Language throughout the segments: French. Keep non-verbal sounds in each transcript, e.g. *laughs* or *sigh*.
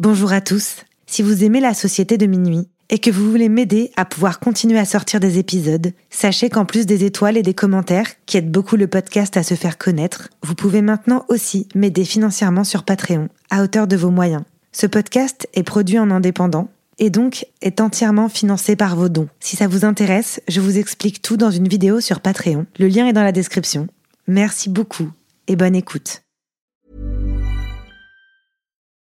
Bonjour à tous. Si vous aimez la société de minuit et que vous voulez m'aider à pouvoir continuer à sortir des épisodes, sachez qu'en plus des étoiles et des commentaires qui aident beaucoup le podcast à se faire connaître, vous pouvez maintenant aussi m'aider financièrement sur Patreon, à hauteur de vos moyens. Ce podcast est produit en indépendant et donc est entièrement financé par vos dons. Si ça vous intéresse, je vous explique tout dans une vidéo sur Patreon. Le lien est dans la description. Merci beaucoup et bonne écoute.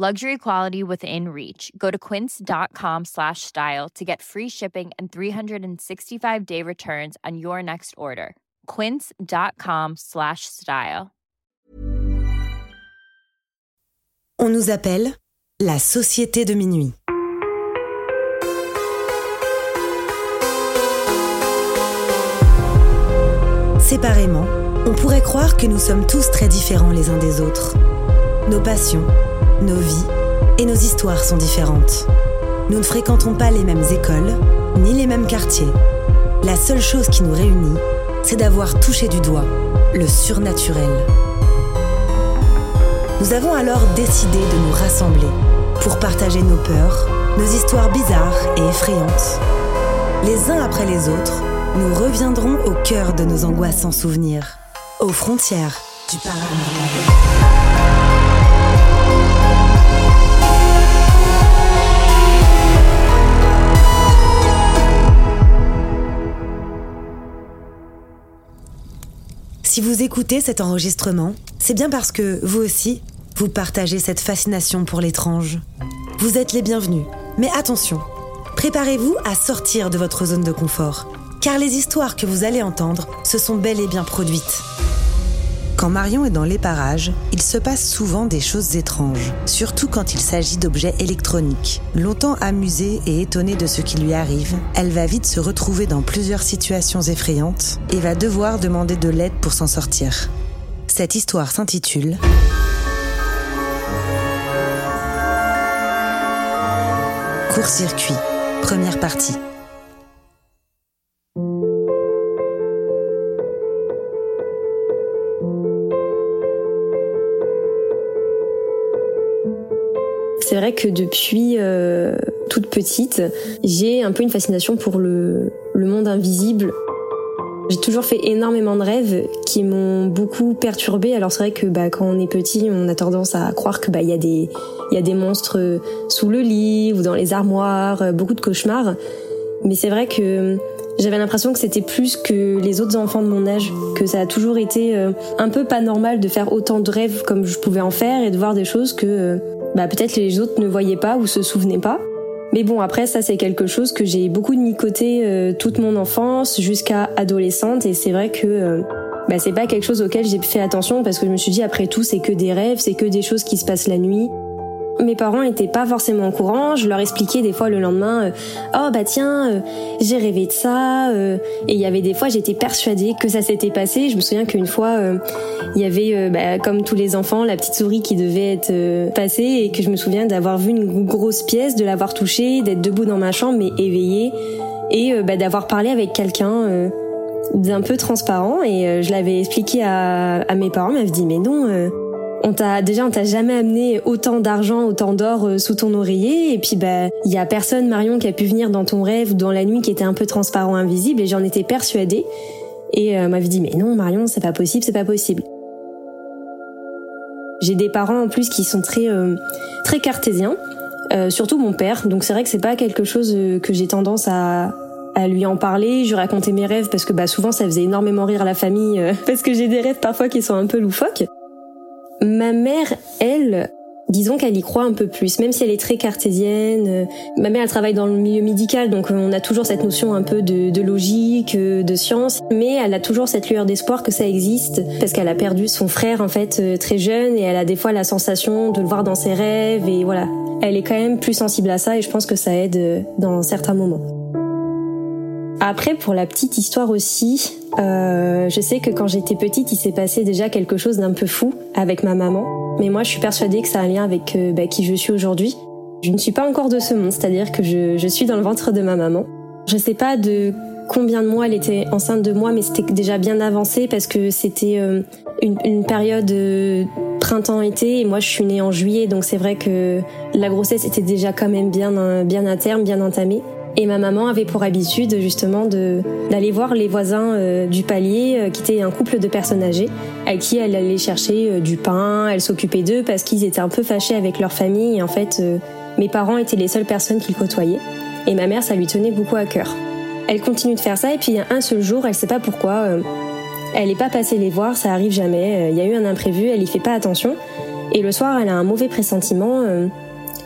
Luxury quality within reach. Go to quince.com slash style to get free shipping and 365 day returns on your next order. Quince.com slash style. On nous appelle la Société de Minuit. Séparément, on pourrait croire que nous sommes tous très différents les uns des autres. Nos passions, nos vies et nos histoires sont différentes. Nous ne fréquentons pas les mêmes écoles, ni les mêmes quartiers. La seule chose qui nous réunit, c'est d'avoir touché du doigt le surnaturel. Nous avons alors décidé de nous rassembler pour partager nos peurs, nos histoires bizarres et effrayantes. Les uns après les autres, nous reviendrons au cœur de nos angoisses sans souvenirs, aux frontières du paranormal. Si vous écoutez cet enregistrement, c'est bien parce que, vous aussi, vous partagez cette fascination pour l'étrange. Vous êtes les bienvenus. Mais attention, préparez-vous à sortir de votre zone de confort, car les histoires que vous allez entendre se sont bel et bien produites. Quand Marion est dans les parages, il se passe souvent des choses étranges, surtout quand il s'agit d'objets électroniques. Longtemps amusée et étonnée de ce qui lui arrive, elle va vite se retrouver dans plusieurs situations effrayantes et va devoir demander de l'aide pour s'en sortir. Cette histoire s'intitule Court-circuit, première partie. Que depuis euh, toute petite, j'ai un peu une fascination pour le, monde invisible. J'ai toujours fait énormément de rêves qui m'ont beaucoup perturbée. Alors c'est vrai que bah, quand on est petit, on a tendance à croire que bah il y a des monstres sous le lit ou dans les armoires, beaucoup de cauchemars. Mais c'est vrai que j'avais l'impression que c'était plus que les autres enfants de mon âge, que ça a toujours été euh, un peu pas normal de faire autant de rêves comme je pouvais en faire et de voir des choses que euh, bah peut-être les autres ne voyaient pas ou se souvenaient pas. Mais bon, après, ça, c'est quelque chose que j'ai beaucoup de nicoté euh, toute mon enfance jusqu'à adolescente. Et c'est vrai que euh, bah, c'est pas quelque chose auquel j'ai fait attention parce que je me suis dit, après tout, c'est que des rêves, c'est que des choses qui se passent la nuit. Mes parents étaient pas forcément au courant. Je leur expliquais des fois le lendemain, euh, oh bah tiens, euh, j'ai rêvé de ça. euh, et il y avait des fois, j'étais persuadée que ça s'était passé. Je me souviens qu'une fois, il y avait, bah, comme tous les enfants, la petite souris qui devait être passée et que je me souviens d'avoir vu une grosse pièce, de l'avoir touchée, d'être debout dans ma chambre mais éveillée et bah, d'avoir parlé avec quelqu'un d'un peu transparent et je l'avais expliqué à, mes parents, m'avaient dit mais non on t'a déjà on t'a jamais amené autant d'argent, autant d'or euh, sous ton oreiller et puis bah il y a personne Marion qui a pu venir dans ton rêve dans la nuit qui était un peu transparent, invisible et j'en étais persuadée et euh, m'avait dit mais non Marion c'est pas possible, c'est pas possible. J'ai des parents en plus qui sont très euh, très cartésiens, euh, surtout mon père. Donc c'est vrai que c'est pas quelque chose que j'ai tendance à à lui en parler, je racontais mes rêves parce que bah souvent ça faisait énormément rire la famille *laughs* parce que j'ai des rêves parfois qui sont un peu loufoques. Ma mère, elle, disons qu'elle y croit un peu plus, même si elle est très cartésienne. Ma mère, elle travaille dans le milieu médical, donc on a toujours cette notion un peu de, logique, de science, mais elle a toujours cette lueur d'espoir que ça existe, parce qu'elle a perdu son frère en fait euh, très jeune, et elle a des fois la sensation de le voir dans ses rêves, et voilà. Elle est quand même plus sensible à ça, et je pense que ça aide euh, dans certains moments. Après, pour la petite histoire aussi, euh, je sais que quand j'étais petite, il s'est passé déjà quelque chose d'un peu fou avec ma maman. Mais moi, je suis persuadée que ça a un lien avec euh, bah, qui je suis aujourd'hui. Je ne suis pas encore de ce monde, c'est-à-dire que je, je, suis dans le ventre de ma maman. Je sais pas de combien de mois elle était enceinte de moi, mais c'était déjà bien avancé parce que c'était euh, une, une, période euh, printemps-été et moi je suis née en juillet, donc c'est vrai que la grossesse était déjà quand même bien, bien à terme, bien entamée. Et ma maman avait pour habitude justement d'aller voir les voisins euh, du palier euh, qui étaient un couple de personnes âgées à qui elle allait chercher euh, du pain, elle s'occupait d'eux parce qu'ils étaient un peu fâchés avec leur famille. Et en fait mes parents étaient les seules personnes qu'ils côtoyaient. Et ma mère ça lui tenait beaucoup à cœur. Elle continue de faire ça et puis un seul jour, elle sait pas pourquoi, elle n'est pas passée les voir, ça arrive jamais, il y a eu un imprévu, elle y fait pas attention. Et le soir elle a un mauvais pressentiment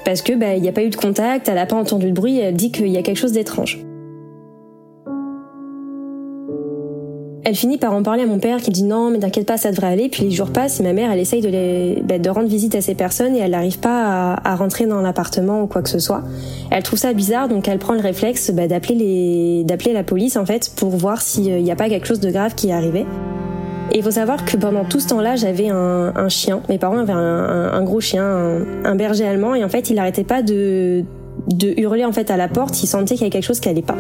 parce que bah, il n'y a pas eu de contact, elle n'a pas entendu de bruit, elle dit qu'il y a quelque chose d'étrange. Elle finit par en parler à mon père qui dit non mais t'inquiète pas ça devrait aller puis les jours passent et ma mère elle essaye de, bah, de rendre visite à ces personnes et elle n'arrive pas à, rentrer dans l'appartement ou quoi que ce soit. Elle trouve ça bizarre donc elle prend le réflexe bah, d'appeler la police en fait pour voir s'il n'y a pas quelque chose de grave qui est arrivé. Et il faut savoir que pendant tout ce temps-là, j'avais un, chien. Mes parents avaient un, gros chien, un, berger allemand, et en fait, il n'arrêtait pas de, hurler en fait à la porte. Il sentait qu'il y avait quelque chose qui allait pas.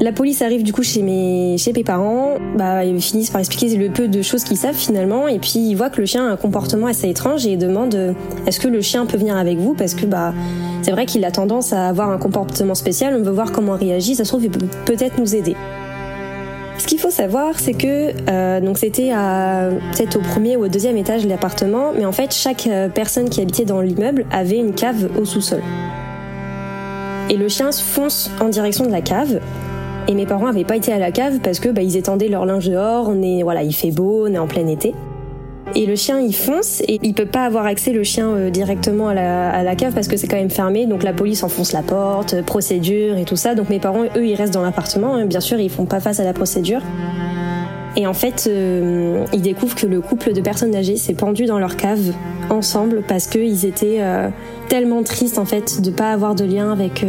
La police arrive du coup chez mes, parents, bah, ils finissent par expliquer le peu de choses qu'ils savent finalement, et puis ils voient que le chien a un comportement assez étrange et demandent est-ce que le chien peut venir avec vous? Parce que bah c'est vrai qu'il a tendance à avoir un comportement spécial, on veut voir comment il réagit, ça se trouve il peut peut-être nous aider. Ce qu'il faut savoir, c'est que euh, donc c'était peut-être au premier ou au deuxième étage de l'appartement, mais en fait chaque euh, personne qui habitait dans l'immeuble avait une cave au sous-sol. Et le chien fonce en direction de la cave. Et mes parents n'avaient pas été à la cave parce que bah, ils étendaient leur linge dehors. On est voilà, il fait beau, on est en plein été. Et le chien, il fonce et il peut pas avoir accès le chien euh, directement à la, à la, cave parce que c'est quand même fermé. Donc la police enfonce la porte, euh, procédure et tout ça. Donc mes parents, eux, ils restent dans l'appartement. Hein. Bien sûr, ils font pas face à la procédure. Et en fait, euh, ils découvrent que le couple de personnes âgées s'est pendu dans leur cave ensemble parce qu'ils étaient tellement tristes en fait de pas avoir de lien avec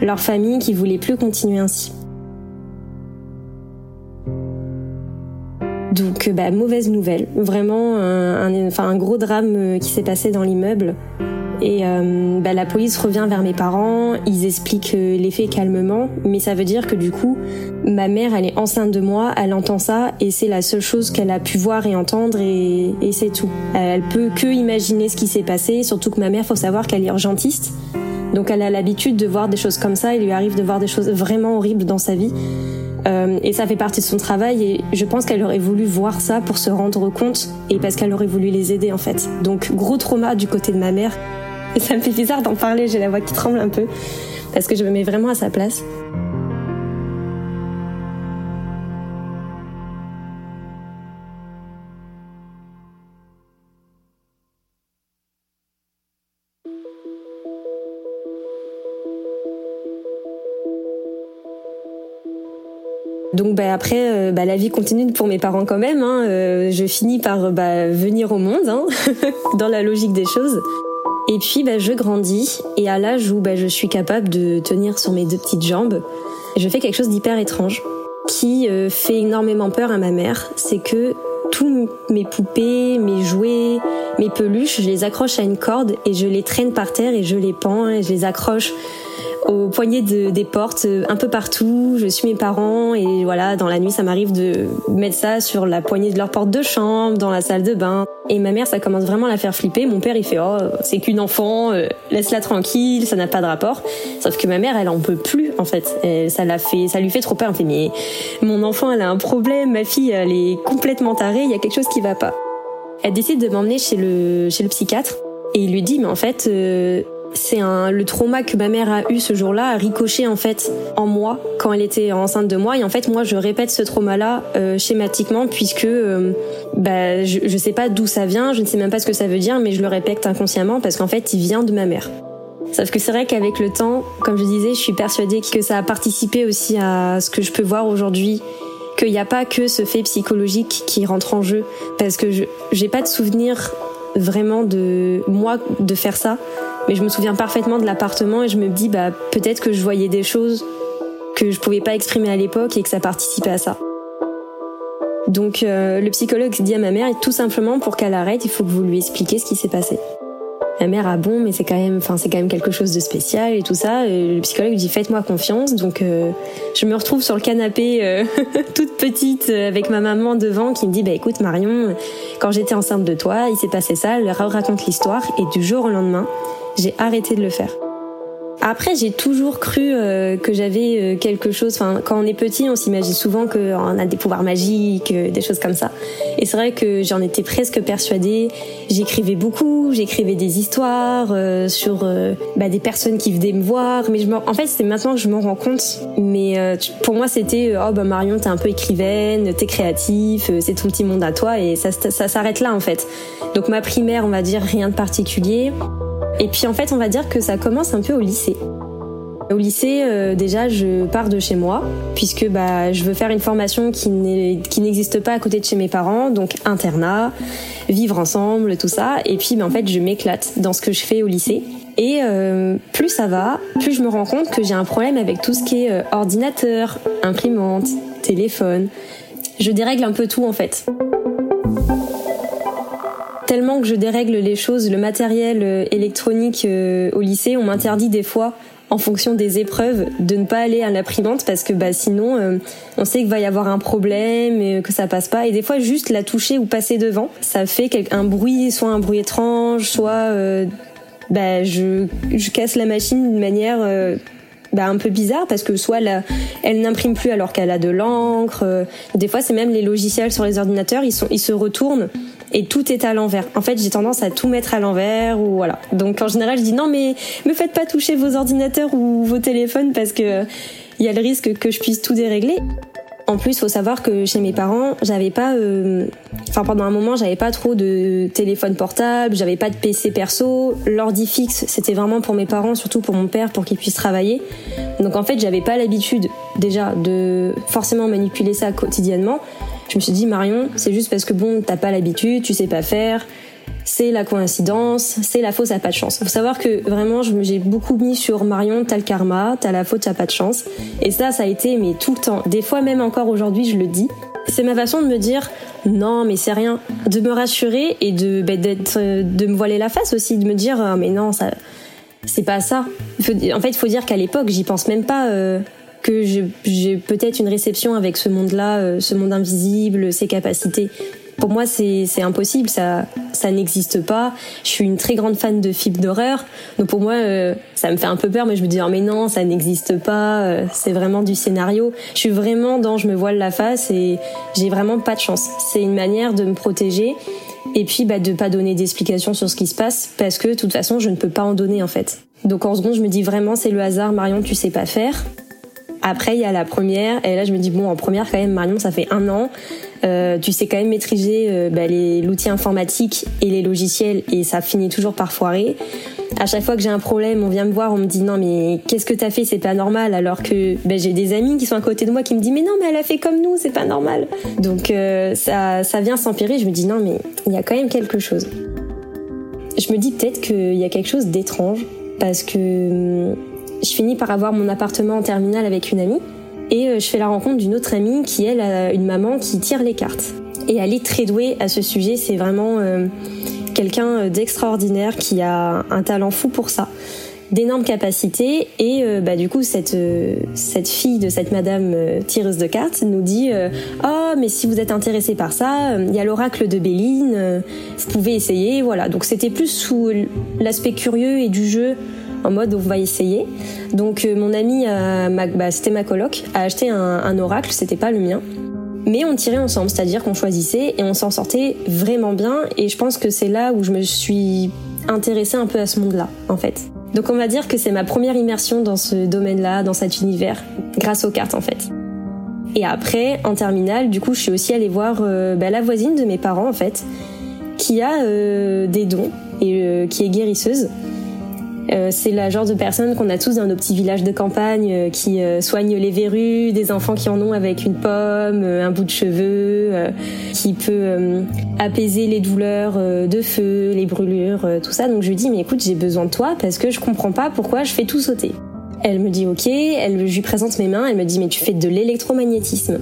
leur famille qu'ils voulaient plus continuer ainsi. Donc, bah, mauvaise nouvelle. Vraiment, un, enfin, un gros drame euh, qui s'est passé dans l'immeuble. Et euh, bah, la police revient vers mes parents, ils expliquent euh, les faits calmement, mais ça veut dire que du coup, ma mère, elle est enceinte de moi, elle entend ça, et c'est la seule chose qu'elle a pu voir et entendre, et, et c'est tout. Elle peut que imaginer ce qui s'est passé, surtout que ma mère, faut savoir qu'elle est urgentiste, donc elle a l'habitude de voir des choses comme ça, il lui arrive de voir des choses vraiment horribles dans sa vie. Euh, et ça fait partie de son travail et je pense qu'elle aurait voulu voir ça pour se rendre compte et parce qu'elle aurait voulu les aider en fait. Donc gros trauma du côté de ma mère. Et ça me fait bizarre d'en parler, j'ai la voix qui tremble un peu parce que je me mets vraiment à sa place. Donc bah, après, euh, bah, la vie continue pour mes parents quand même. Hein. Euh, je finis par bah, venir au monde, hein, *laughs* dans la logique des choses. Et puis bah, je grandis et à l'âge où bah, je suis capable de tenir sur mes deux petites jambes, je fais quelque chose d'hyper étrange qui euh, fait énormément peur à ma mère. C'est que tous mes poupées, mes jouets, mes peluches, je les accroche à une corde et je les traîne par terre et je les pends et je les accroche au poignet de, des portes, euh, un peu partout. Je suis mes parents et voilà, dans la nuit, ça m'arrive de mettre ça sur la poignée de leur porte de chambre, dans la salle de bain. Et ma mère, ça commence vraiment à la faire flipper. Mon père, il fait oh, c'est qu'une enfant, euh, laisse-la tranquille, ça n'a pas de rapport. Sauf que ma mère, elle en peut plus en fait. ça l'a fait, ça lui fait trop peur. Elle fait mais mon enfant, elle a un problème, ma fille, elle est complètement tarée. Il y a quelque chose qui va pas. Elle décide de m'emmener chez le chez le psychiatre et il lui dit mais en fait euh, c'est le trauma que ma mère a eu ce jour-là a ricoché en fait en moi quand elle était enceinte de moi et en fait moi je répète ce trauma-là euh, schématiquement puisque euh, bah je, je sais pas d'où ça vient, je ne sais même pas ce que ça veut dire mais je le répète inconsciemment parce qu'en fait il vient de ma mère. Sauf que c'est vrai qu'avec le temps, comme je disais, je suis persuadée que ça a participé aussi à ce que je peux voir aujourd'hui qu'il n'y a pas que ce fait psychologique qui rentre en jeu parce que je j'ai pas de souvenir vraiment de moi de faire ça mais je me souviens parfaitement de l'appartement et je me dis bah peut-être que je voyais des choses que je pouvais pas exprimer à l'époque et que ça participait à ça. Donc euh, le psychologue dit à ma mère tout simplement pour qu'elle arrête, il faut que vous lui expliquiez ce qui s'est passé. Ma mère a bon, mais c'est quand même, enfin c'est quand même quelque chose de spécial et tout ça. Et le psychologue dit faites-moi confiance. Donc euh, je me retrouve sur le canapé euh, *laughs* toute petite avec ma maman devant qui me dit bah écoute Marion, quand j'étais enceinte de toi, il s'est passé ça. Elle raconte l'histoire et du jour au lendemain, j'ai arrêté de le faire. Après, j'ai toujours cru euh, que j'avais euh, quelque chose. Enfin, quand on est petit, on s'imagine souvent qu'on a des pouvoirs magiques, euh, des choses comme ça. Et c'est vrai que j'en étais presque persuadée. J'écrivais beaucoup, j'écrivais des histoires sur bah, des personnes qui venaient me voir. Mais je me... en fait, c'est maintenant que je m'en rends compte. Mais pour moi, c'était oh bah Marion, t'es un peu écrivaine, t'es créatif, c'est ton petit monde à toi, et ça, ça s'arrête là en fait. Donc ma primaire, on va dire rien de particulier. Et puis en fait, on va dire que ça commence un peu au lycée. Au lycée, euh, déjà, je pars de chez moi, puisque bah, je veux faire une formation qui n'existe pas à côté de chez mes parents, donc internat, vivre ensemble, tout ça. Et puis, bah, en fait, je m'éclate dans ce que je fais au lycée. Et euh, plus ça va, plus je me rends compte que j'ai un problème avec tout ce qui est euh, ordinateur, imprimante, téléphone. Je dérègle un peu tout en fait tellement que je dérègle les choses, le matériel euh, électronique euh, au lycée, on m'interdit des fois en fonction des épreuves de ne pas aller à l'imprimante parce que bah sinon euh, on sait qu'il va y avoir un problème et que ça passe pas et des fois juste la toucher ou passer devant ça fait un bruit soit un bruit étrange soit bah je, je casse la machine d'une manière bah, un peu bizarre parce que soit elle n'imprime plus alors qu'elle a de l'encre. Des fois, c'est même les logiciels sur les ordinateurs, ils, sont, ils se retournent et tout est à l'envers. En fait, j'ai tendance à tout mettre à l'envers ou voilà. Donc en général, je dis non mais me faites pas toucher vos ordinateurs ou vos téléphones parce que il y a le risque que je puisse tout dérégler. En plus, faut savoir que chez mes parents, j'avais pas, euh, enfin pendant un moment, j'avais pas trop de téléphone portable, j'avais pas de PC perso. L'ordi fixe, c'était vraiment pour mes parents, surtout pour mon père, pour qu'il puisse travailler. Donc en fait, j'avais pas l'habitude déjà de forcément manipuler ça quotidiennement. Je me suis dit, Marion, c'est juste parce que bon, t'as pas l'habitude, tu sais pas faire, c'est la coïncidence, c'est la faute, t'as pas de chance. Faut savoir que vraiment, j'ai beaucoup mis sur Marion, t'as le karma, t'as la faute, t'as pas de chance. Et ça, ça a été, mais tout le temps. Des fois, même encore aujourd'hui, je le dis. C'est ma façon de me dire, non, mais c'est rien. De me rassurer et de, bah, d'être, de me voiler la face aussi, de me dire, ah, mais non, ça, c'est pas ça. en fait, il faut dire qu'à l'époque, j'y pense même pas. Euh, que j'ai peut-être une réception avec ce monde-là, euh, ce monde invisible, ses capacités. Pour moi, c'est impossible, ça, ça n'existe pas. Je suis une très grande fan de films d'horreur, donc pour moi, euh, ça me fait un peu peur, mais je me dis oh, mais non, ça n'existe pas. Euh, c'est vraiment du scénario. Je suis vraiment dans je me voile la face et j'ai vraiment pas de chance. C'est une manière de me protéger et puis bah, de pas donner d'explications sur ce qui se passe parce que de toute façon, je ne peux pas en donner en fait. Donc en seconde, je me dis vraiment c'est le hasard, Marion, tu sais pas faire. Après, il y a la première, et là, je me dis, bon, en première, quand même, Marion, ça fait un an. Euh, tu sais quand même maîtriser euh, bah, l'outil informatique et les logiciels, et ça finit toujours par foirer. À chaque fois que j'ai un problème, on vient me voir, on me dit non mais qu'est-ce que t'as fait, c'est pas normal. Alors que bah, j'ai des amis qui sont à côté de moi qui me disent mais non mais elle a fait comme nous, c'est pas normal. Donc euh, ça, ça vient s'empirer. Je me dis non mais il y a quand même quelque chose. Je me dis peut-être qu'il y a quelque chose d'étrange parce que hum, je finis par avoir mon appartement en terminale avec une amie et euh, je fais la rencontre d'une autre amie qui, elle, a une maman qui tire les cartes. Et elle est très douée à ce sujet, c'est vraiment euh, quelqu'un d'extraordinaire qui a un talent fou pour ça. d'énormes capacités et euh, bah du coup cette euh, cette fille de cette madame euh, tireuse de cartes nous dit oh mais si vous êtes intéressé par ça il y a l'oracle de Béline vous pouvez essayer voilà donc c'était plus sous l'aspect curieux et du jeu en mode on va essayer donc mon ami bah, c'était ma coloc a acheté un, oracle c'était pas le mien mais on tirait ensemble, c'est-à-dire qu'on choisissait et on s'en sortait vraiment bien. Et je pense que c'est là où je me suis intéressée un peu à ce monde-là, en fait. Donc on va dire que c'est ma première immersion dans ce domaine-là, dans cet univers, grâce aux cartes en fait. Et après, en terminale, du coup, je suis aussi allée voir euh, bah, la voisine de mes parents en fait, qui a euh, des dons et euh, qui est guérisseuse. Euh, c'est la genre de personne qu'on a tous dans nos petits villages de campagne euh, qui euh, soignent les verrues, des enfants qui en ont avec une pomme, un bout de cheveux, qui peut apaiser les douleurs de feu, les brûlures, tout ça. Donc je lui dis mais écoute j'ai besoin de toi parce que je comprends pas pourquoi je fais tout sauter. Elle me dit ok, elle, je lui présente mes mains, elle me dit mais tu fais de l'électromagnétisme.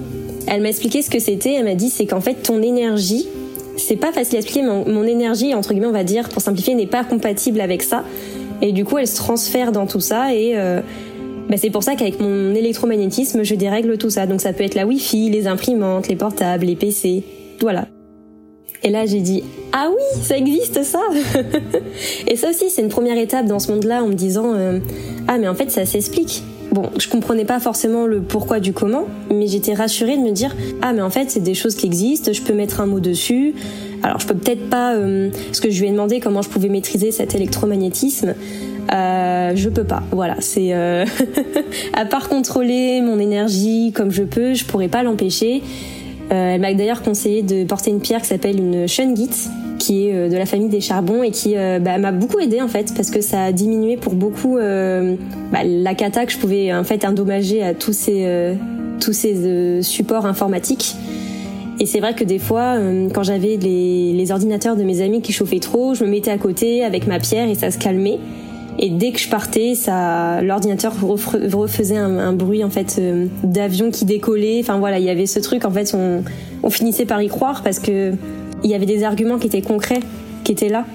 Elle m'a expliqué ce que c'était, elle m'a dit c'est qu'en fait ton énergie c'est pas facile à expliquer, mais mon énergie, entre guillemets, on va dire, pour simplifier, n'est pas compatible avec ça. Et du coup, elle se transfère dans tout ça et euh, bah, c'est pour ça qu'avec mon électromagnétisme, je dérègle tout ça. Donc ça peut être la Wi-Fi, les imprimantes, les portables, les PC, voilà. Et là, j'ai dit ah oui, ça existe ça. *laughs* et ça aussi, c'est une première étape dans ce monde-là, en me disant euh, ah mais en fait ça s'explique. Bon, je comprenais pas forcément le pourquoi du comment, mais j'étais rassurée de me dire ah mais en fait c'est des choses qui existent, je peux mettre un mot dessus. Alors je peux peut-être pas, euh, que je lui ai demandé comment je pouvais maîtriser cet électromagnétisme. Euh, je peux pas. Voilà, c'est euh, *laughs* à part contrôler mon énergie comme je peux, je pourrais pas l'empêcher. Euh, elle m'a d'ailleurs conseillé de porter une pierre qui s'appelle une Shungit, qui est euh, de la famille des charbons et qui euh, bah, m'a beaucoup aidé en fait parce que ça a diminué pour beaucoup bah, la cata que je pouvais en fait endommager à tous ces tous ces supports informatiques. Et c'est vrai que des fois, quand j'avais les, les ordinateurs de mes amis qui chauffaient trop, je me mettais à côté avec ma pierre et ça se calmait. Et dès que je partais, ça, l'ordinateur refaisait un, bruit en fait euh, d'avion qui décollait. Enfin voilà, il y avait ce truc. En fait, on, on finissait par y croire parce que il y avait des arguments qui étaient concrets, qui étaient là.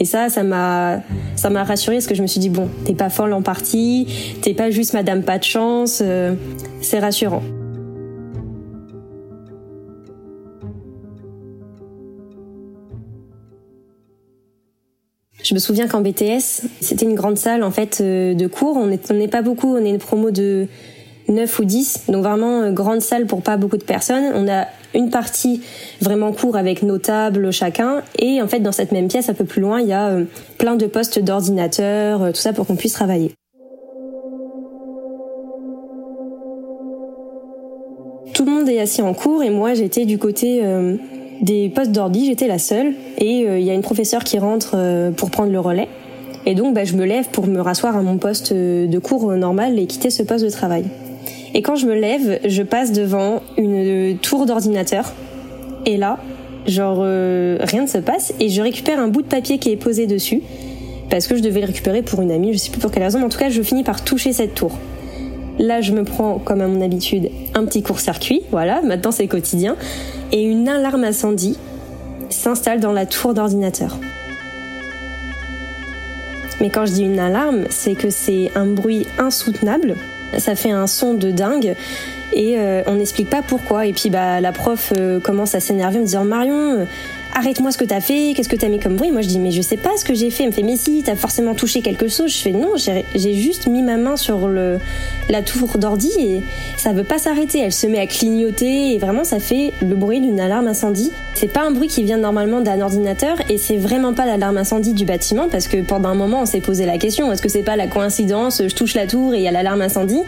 Et ça, ça m'a, ça m'a rassuré parce que je me suis dit bon, t'es pas folle en partie, t'es pas juste Madame pas de chance. Euh, c'est rassurant. Je me souviens qu'en BTS, c'était une grande salle en fait euh, de cours. On n'est pas beaucoup, on est une promo de 9 ou 10, donc vraiment euh, grande salle pour pas beaucoup de personnes. On a une partie vraiment court avec nos tables chacun et en fait dans cette même pièce un peu plus loin, il y a euh, plein de postes d'ordinateur, tout ça pour qu'on puisse travailler. Tout le monde est assis en cours et moi j'étais du côté des postes d'ordi, j'étais la seule. Et il euh, y a une professeure qui rentre euh, pour prendre le relais. Et donc, bah, je me lève pour me rasseoir à mon poste euh, de cours normal et quitter ce poste de travail. Et quand je me lève, je passe devant une tour d'ordinateur. Et là, genre, rien ne se passe. Et je récupère un bout de papier qui est posé dessus. Parce que je devais le récupérer pour une amie, je sais plus pour quelle raison. Mais en tout cas, je finis par toucher cette tour. Là, je me prends, comme à mon habitude, un petit court-circuit. Voilà, maintenant c'est quotidien et une alarme incendie s'installe dans la tour d'ordinateur. Mais quand je dis une alarme, c'est que c'est un bruit insoutenable. Ça fait un son de dingue et euh, on n'explique pas pourquoi. Et puis bah la prof euh, commence à s'énerver en me disant Marion, arrête-moi ce que t'as fait, qu'est-ce que t'as mis comme bruit Moi je dis mais je sais pas ce que j'ai fait. Elle me fait mais si, t'as forcément touché quelque chose. Je fais non, j'ai juste mis ma main sur le, la tour d'ordi et ça veut pas s'arrêter. Elle se met à clignoter et vraiment ça fait le bruit d'une alarme incendie. C'est pas un bruit qui vient normalement d'un ordinateur et c'est vraiment pas l'alarme incendie du bâtiment parce que pendant un moment on s'est posé la question est-ce que c'est pas la coïncidence Je touche la tour et il y a l'alarme incendie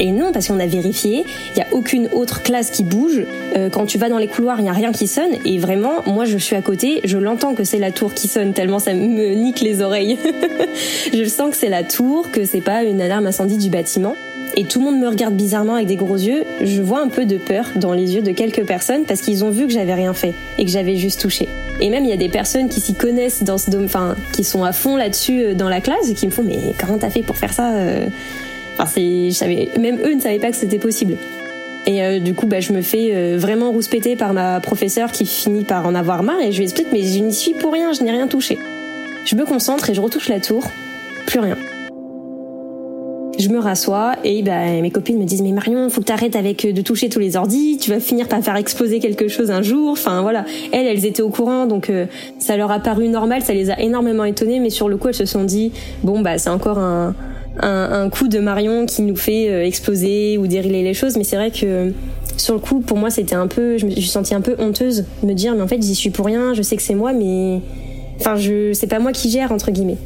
et non, parce qu'on a vérifié, il n'y a aucune autre classe qui bouge. Euh, quand tu vas dans les couloirs, il n'y a rien qui sonne. Et vraiment, moi, je suis à côté, je l'entends que c'est la tour qui sonne tellement ça me nique les oreilles. *laughs* je sens que c'est la tour, que c'est pas une alarme incendie du bâtiment. Et tout le monde me regarde bizarrement avec des gros yeux. Je vois un peu de peur dans les yeux de quelques personnes parce qu'ils ont vu que j'avais rien fait et que j'avais juste touché. Et même il y a des personnes qui s'y connaissent dans ce domaine, enfin qui sont à fond là-dessus euh, dans la classe et qui me font mais comment t'as fait pour faire ça euh Enfin, je savais, même eux ne savaient pas que c'était possible. Et euh, du coup, bah, je me fais euh, vraiment rouspéter par ma professeure qui finit par en avoir marre et je lui explique mais je n'y suis pour rien, je n'ai rien touché. Je me concentre et je retouche la tour, plus rien. je me rassois et bah, mes copines me disent mais Marion, faut que t'arrêtes avec de toucher tous les ordis, tu vas finir par faire exploser quelque chose un jour. Enfin voilà, elles, elles étaient au courant, donc ça leur a paru normal, ça les a énormément étonnées, mais sur le coup elles se sont dit bon bah c'est encore un, un, coup de Marion qui nous fait exploser ou dériler les choses, mais c'est vrai que sur le coup, pour moi, c'était un peu, je me suis sentie un peu honteuse de me dire, mais en fait, j'y suis pour rien, je sais que c'est moi, mais, enfin, je, c'est pas moi qui gère, entre guillemets.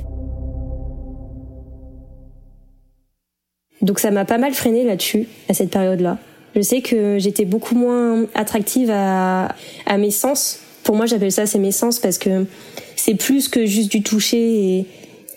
Donc ça m'a pas mal freiné là-dessus, à cette période-là. Je sais que j'étais beaucoup moins attractive à, à mes sens. Pour moi, j'appelle ça c'est mes sens parce que c'est plus que juste du toucher et,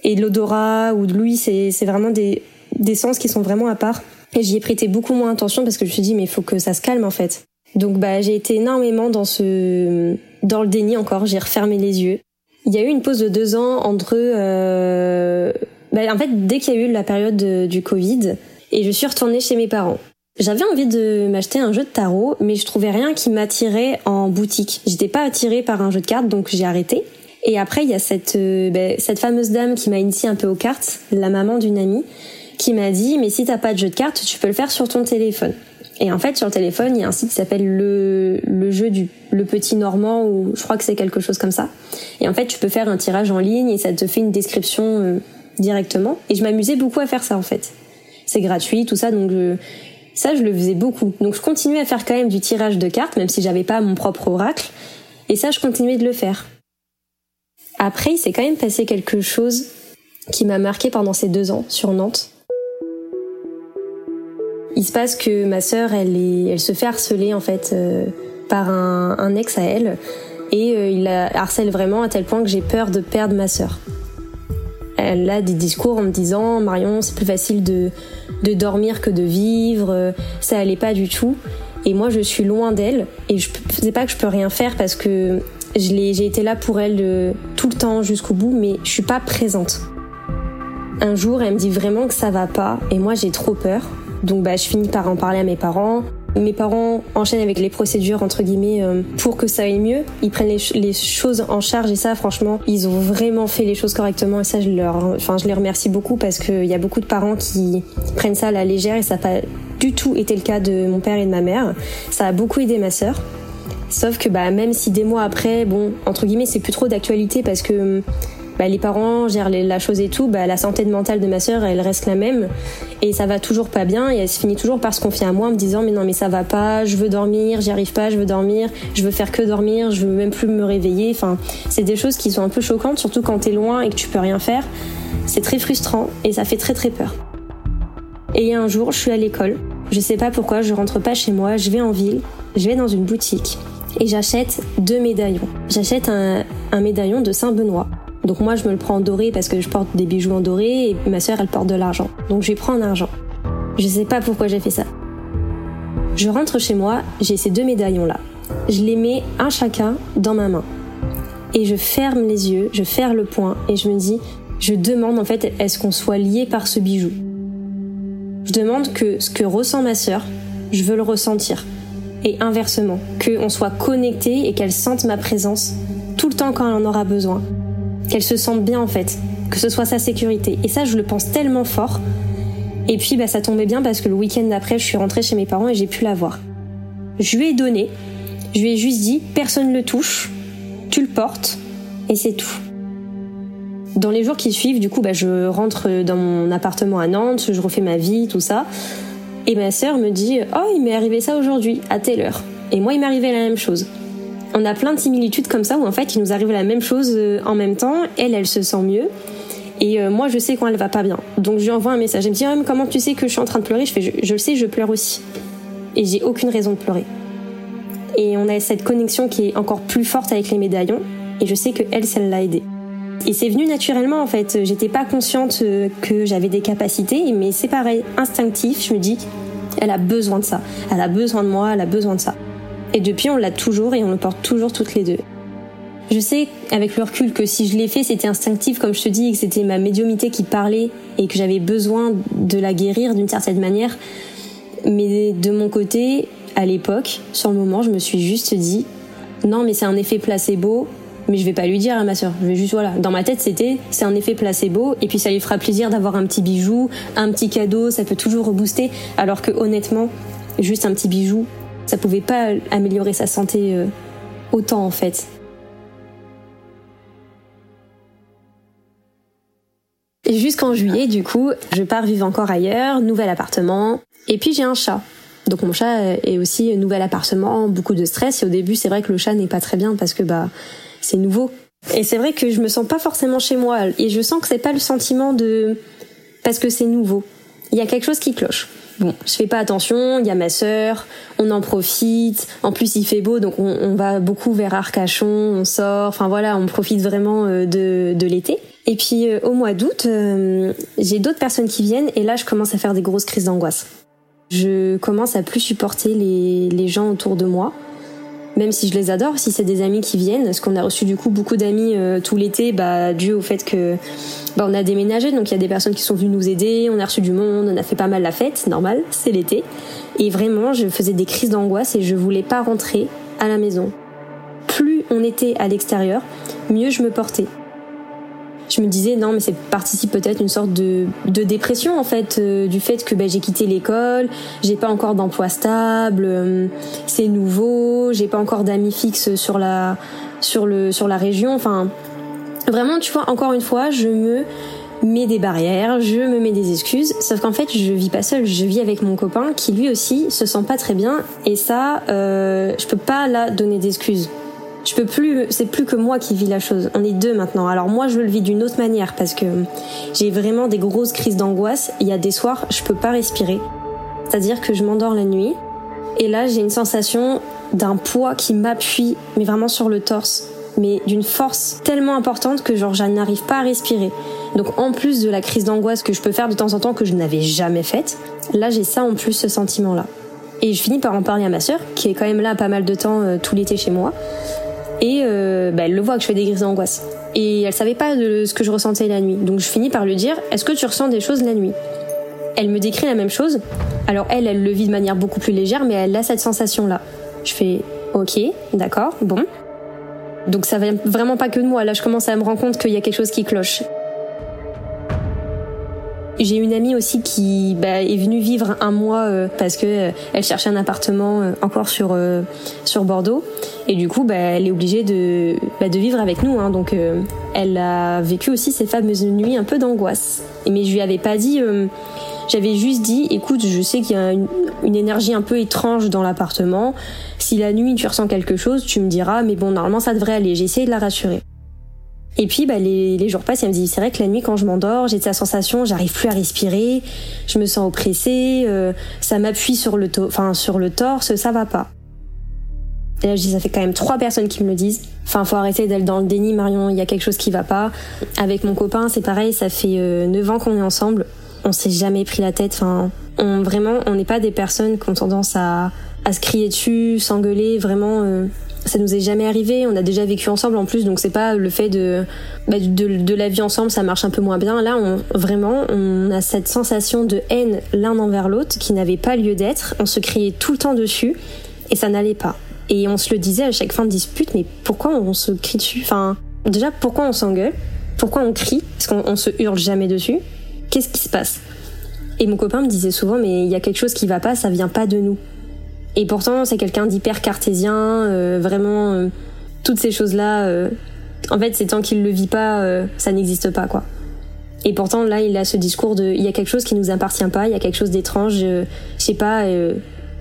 et de l'odorat ou de l'ouïe. C'est, vraiment des, des sens qui sont vraiment à part. Et j'y ai prêté beaucoup moins attention parce que je me suis dit, mais il faut que ça se calme en fait. Donc bah j'ai été énormément dans ce dans le déni encore. J'ai refermé les yeux. Il y a eu une pause de deux ans entre. Euh... Bah, en fait, dès qu'il y a eu la période du Covid, et je suis retournée chez mes parents. J'avais envie de m'acheter un jeu de tarot, mais je trouvais rien qui m'attirait en boutique. J'étais pas attirée par un jeu de cartes, donc j'ai arrêté. Et après, il y a cette, euh, bah, cette fameuse dame qui m'a initiée un peu aux cartes, la maman d'une amie, qui m'a dit mais si t'as pas de jeu de cartes, tu peux le faire sur ton téléphone. Et en fait, sur le téléphone, il y a un site qui s'appelle le, le jeu du le petit normand ou je crois que c'est quelque chose comme ça. Et en fait, tu peux faire un tirage en ligne et ça te fait une description euh, directement. Et je m'amusais beaucoup à faire ça en fait. C'est gratuit, tout ça, donc je, ça je le faisais beaucoup. Donc je continuais à faire quand même du tirage de cartes, même si j'avais pas mon propre oracle. Et ça, je continuais de le faire. Après, il s'est quand même passé quelque chose qui m'a marqué pendant ces deux ans sur Nantes. Il se passe que ma sœur, elle, elle se fait harceler en fait euh, par un, un, ex à elle, et euh, il la harcèle vraiment à tel point que j'ai peur de perdre ma sœur. Elle a des discours en me disant Marion, c'est plus facile de, de dormir que de vivre, ça allait pas du tout. Et moi, je suis loin d'elle, et je sais pas que je peux rien faire parce que j'ai été là pour elle de, tout le temps jusqu'au bout, mais je suis pas présente. Un jour, elle me dit vraiment que ça va pas, et moi j'ai trop peur. Donc bah, je finis par en parler à mes parents. Mes parents enchaînent avec les procédures entre guillemets euh, pour que ça aille mieux. Ils prennent les, les, choses en charge et ça, franchement, ils ont vraiment fait les choses correctement et ça, je leur, enfin, je les remercie beaucoup parce qu'il y a beaucoup de parents qui prennent ça à la légère et ça n'a pas du tout été le cas de mon père et de ma mère. Ça a beaucoup aidé ma sœur. Sauf que bah même si des mois après, bon, entre guillemets, c'est plus trop d'actualité parce que bah, les parents gèrent la chose et tout, bah, la santé mentale de ma sœur, elle reste la même. Et ça va toujours pas bien. Et elle se finit toujours par se confier à moi en me disant, mais non, mais ça va pas, je veux dormir, j'y arrive pas, je veux dormir, je veux faire que dormir, je veux même plus me réveiller. Enfin, c'est des choses qui sont un peu choquantes, surtout quand t'es loin et que tu peux rien faire. C'est très frustrant et ça fait très très peur. Et un jour, je suis à l'école. Je sais pas pourquoi, je rentre pas chez moi, je vais en ville, je vais dans une boutique et j'achète deux médaillons. J'achète un, médaillon de Saint-Benoît donc moi, je me le prends en doré parce que je porte des bijoux en doré et ma sœur, elle porte de l'argent. Donc je lui prends en argent. Je sais pas pourquoi j'ai fait ça. Je rentre chez moi, j'ai ces deux médaillons là. Je les mets un chacun dans ma main. Et je ferme les yeux, je ferme le poing et je me dis, je demande en fait, est-ce qu'on soit lié par ce bijou? Je demande que ce que ressent ma sœur, je veux le ressentir. Et inversement, qu'on soit connecté et qu'elle sente ma présence tout le temps quand elle en aura besoin qu'elle se sente bien en fait, que ce soit sa sécurité. Et ça, je le pense tellement fort. Et puis, bah, ça tombait bien parce que le week-end d'après, je suis rentrée chez mes parents et j'ai pu la voir. Je lui ai donné, je lui ai juste dit, personne le touche, tu le portes, et c'est tout. Dans les jours qui suivent, du coup, bah, je rentre dans mon appartement à Nantes, je refais ma vie, tout ça. Et ma sœur me dit, oh, il m'est arrivé ça aujourd'hui, à telle heure. Et moi, il m'est arrivé la même chose on a plein de similitudes comme ça où en fait il nous arrive la même chose euh, en même temps. Elle, elle se sent mieux. Et euh, moi, je sais quand elle va pas bien. Donc, je lui envoie un message. Elle me dit, ah, comment tu sais que je suis en train de pleurer? Je fais, je, le sais, je pleure aussi. Et j'ai aucune raison de pleurer. Et on a cette connexion qui est encore plus forte avec les médaillons. Et je sais que elle, ça l'a aidé. Et c'est venu naturellement, en fait. J'étais pas consciente euh, que j'avais des capacités, mais c'est pareil, instinctif. Je me dis, elle a besoin de ça. Elle a besoin de moi, elle a besoin de ça. Et depuis, on l'a toujours et on le porte toujours toutes les deux. Je sais avec le recul que si je l'ai fait, c'était instinctif, comme je te dis, et que c'était ma médiumité qui parlait et que j'avais besoin de la guérir d'une certaine manière. Mais de mon côté, à l'époque, sur le moment, je me suis juste dit, non, mais c'est un effet placebo, mais je vais pas lui dire à ma sœur. Je vais juste voilà. Dans ma tête, c'était c'est un effet placebo et puis ça lui fera plaisir d'avoir un petit bijou, un petit cadeau, ça peut toujours rebooster. Alors que honnêtement, juste un petit bijou, ça pouvait pas améliorer sa santé euh, autant en fait. Jusqu'en juillet, du coup, je pars vivre encore ailleurs, nouvel appartement, et puis j'ai un chat. Donc mon chat est aussi nouvel appartement, beaucoup de stress. Et au début, c'est vrai que le chat n'est pas très bien parce que bah c'est nouveau. Et c'est vrai que je me sens pas forcément chez moi. Et je sens que c'est pas le sentiment de parce que c'est nouveau. Il y a quelque chose qui cloche. Bon, je fais pas attention, il y a ma sœur, on en profite. En plus, il fait beau, donc on, va beaucoup vers Arcachon, on sort. Enfin voilà, on profite vraiment euh, de, de l'été. Et puis euh, au mois d'août, euh, j'ai d'autres personnes qui viennent et là, je commence à faire des grosses crises d'angoisse. Je commence à plus supporter les, les gens autour de moi même si je les adore, si c'est des amis qui viennent, parce qu'on a reçu du coup beaucoup d'amis euh, tout l'été, bah dû au fait que bah, on a déménagé, donc il y a des personnes qui sont venues nous aider, on a reçu du monde, on a fait pas mal la fête, normal, c'est l'été, et vraiment je faisais des crises d'angoisse et je voulais pas rentrer à la maison. Plus on était à l'extérieur, mieux je me portais je me disais non mais c'est participe peut-être une sorte de, de dépression en fait euh, du fait que ben, j'ai quitté l'école j'ai pas encore d'emploi stable euh, c'est nouveau j'ai pas encore d'amis fixes sur la sur le sur la région. Enfin vraiment tu vois encore une fois je me mets des barrières je me mets des excuses sauf qu'en fait je vis pas seule je vis avec mon copain qui lui aussi se sent pas très bien. Et ça euh, je peux pas là donner d'excuses je peux plus, c'est plus que moi qui vis la chose. On est deux maintenant. Alors moi, je le vis d'une autre manière parce que j'ai vraiment des grosses crises d'angoisse. Il y a des soirs, je peux pas respirer. C'est-à-dire que je m'endors la nuit et là, j'ai une sensation d'un poids qui m'appuie, mais vraiment sur le torse, mais d'une force tellement importante que genre, je n'arrive pas à respirer. Donc en plus de la crise d'angoisse que je peux faire de temps en temps que je n'avais jamais faite, là, j'ai ça en plus, ce sentiment-là. Et je finis par en parler à ma sœur, qui est quand même là pas mal de temps euh, tout l'été chez moi. Et euh, bah, elle le voit que je fais des crises d'angoisse. Et elle savait pas de ce que je ressentais la nuit. Donc je finis par lui dire Est-ce que tu ressens des choses la nuit? Elle me décrit la même chose. Alors elle, elle le vit de manière beaucoup plus légère, mais elle a cette sensation-là. Je fais Ok, d'accord, bon. Donc ça vient vraiment pas que de moi. Là, je commence à me rendre compte qu'il y a quelque chose qui cloche. J'ai une amie aussi qui bah, est venue vivre un mois euh, parce que euh, elle cherchait un appartement euh, encore sur sur Bordeaux. Et du coup bah, elle est obligée de bah, de vivre avec nous hein, donc elle a vécu aussi ces fameuses nuits un peu d'angoisse. Mais je lui avais pas dit j'avais juste dit écoute je sais qu'il y a une, une, énergie un peu étrange dans l'appartement. Si la nuit tu ressens quelque chose tu me diras mais bon normalement ça devrait aller. J'ai essayé de la rassurer et puis bah, les, les jours passent, elle me dit c'est vrai que la nuit quand je m'endors, j'ai cette sensation, j'arrive plus à respirer, je me sens oppressée, euh, ça m'appuie sur le enfin sur le torse, ça va pas. Et là je dis ça fait quand même trois personnes qui me le disent. Enfin faut arrêter d'être dans le déni Marion, il y a quelque chose qui va pas. Avec mon copain c'est pareil, ça fait euh, neuf ans qu'on est ensemble, on s'est jamais pris la tête. Enfin on vraiment on n'est pas des personnes qui ont tendance à, à se crier dessus, s'engueuler, vraiment. Euh, ça nous est jamais arrivé. On a déjà vécu ensemble en plus, donc c'est pas le fait de, bah, de, de la vie ensemble, ça marche un peu moins bien. Là, on, vraiment, on a cette sensation de haine l'un envers l'autre qui n'avait pas lieu d'être. On se criait tout le temps dessus et ça n'allait pas. Et on se le disait à chaque fin de dispute, mais pourquoi on se crie dessus? Enfin, déjà, pourquoi on s'engueule? Pourquoi on crie? Parce qu'on se hurle jamais dessus. Qu'est-ce qui se passe? Et mon copain me disait souvent, mais il y a quelque chose qui va pas, ça vient pas de nous. Et pourtant, c'est quelqu'un d'hyper cartésien, euh, vraiment euh, toutes ces choses-là. Euh, en fait, c'est tant qu'il le vit pas, ça n'existe pas, quoi. Et pourtant, là, il a ce discours de, il y a quelque chose qui nous appartient pas, il y a quelque chose d'étrange, je sais pas,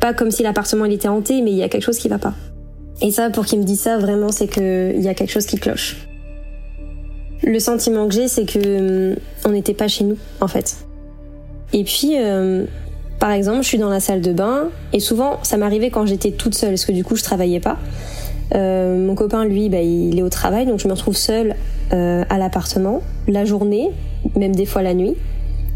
pas comme si l'appartement il était hanté, mais il y a quelque chose qui va pas. Et ça, pour qu'il me dise ça, vraiment, c'est qu'il y a quelque chose qui cloche. Le sentiment que j'ai, c'est que hum, on n'était pas chez nous, en fait. Et puis, par exemple, je suis dans la salle de bain et souvent ça m'arrivait quand j'étais toute seule parce que du coup je travaillais pas. Euh, mon copain, lui, bah, il est au travail, donc je me retrouve seule euh, à l'appartement la journée, même des fois la nuit.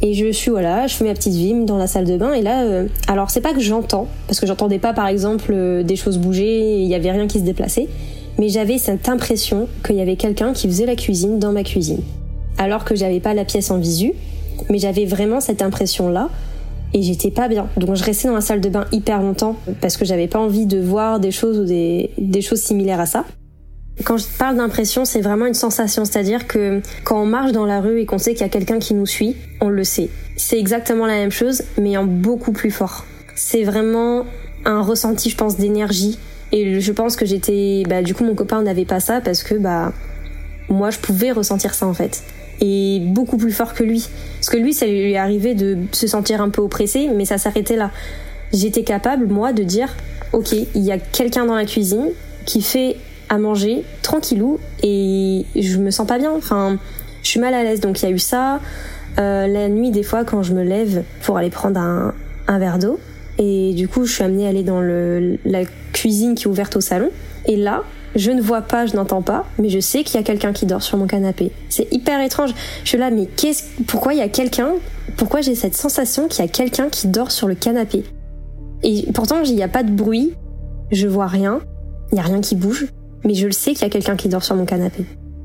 Et je suis voilà, je fais ma petite vie dans la salle de bain et là, euh, alors c'est pas que j'entends, parce que j'entendais pas par exemple des choses bouger, il y avait rien qui se déplaçait, mais j'avais cette impression qu'il y avait quelqu'un qui faisait la cuisine dans ma cuisine, alors que j'avais pas la pièce en visu, mais j'avais vraiment cette impression là et j'étais pas bien. Donc je restais dans la salle de bain hyper longtemps parce que j'avais pas envie de voir des choses ou des, des choses similaires à ça. Quand je parle d'impression, c'est vraiment une sensation, c'est-à-dire que quand on marche dans la rue et qu'on sait qu'il y a quelqu'un qui nous suit, on le sait. C'est exactement la même chose, mais en beaucoup plus fort. C'est vraiment un ressenti, je pense, d'énergie. Et je pense que j'étais, bah, du coup, mon copain n'avait pas ça parce que, bah, moi, je pouvais ressentir ça en fait. Et beaucoup plus fort que lui. Parce que lui, ça lui est arrivé de se sentir un peu oppressé, mais ça s'arrêtait là. J'étais capable, moi, de dire, ok, il y a quelqu'un dans la cuisine qui fait à manger tranquillou et je me sens pas bien. Enfin, je suis mal à l'aise. Donc il y a eu ça. Euh, la nuit, des fois, quand je me lève pour aller prendre un, un verre d'eau, et du coup, je suis amenée à aller dans le, la cuisine qui est ouverte au salon. Et là, je ne vois pas, je n'entends pas, mais je sais qu'il y a quelqu'un qui dort sur mon canapé. C'est hyper étrange. Je suis là, mais qu'est-ce, pourquoi il y a quelqu'un, pourquoi j'ai cette sensation qu'il y a quelqu'un qui dort sur le canapé? Et pourtant, il n'y a pas de bruit, je vois rien, il n'y a rien qui bouge, mais je le sais qu'il y a quelqu'un qui dort sur mon canapé.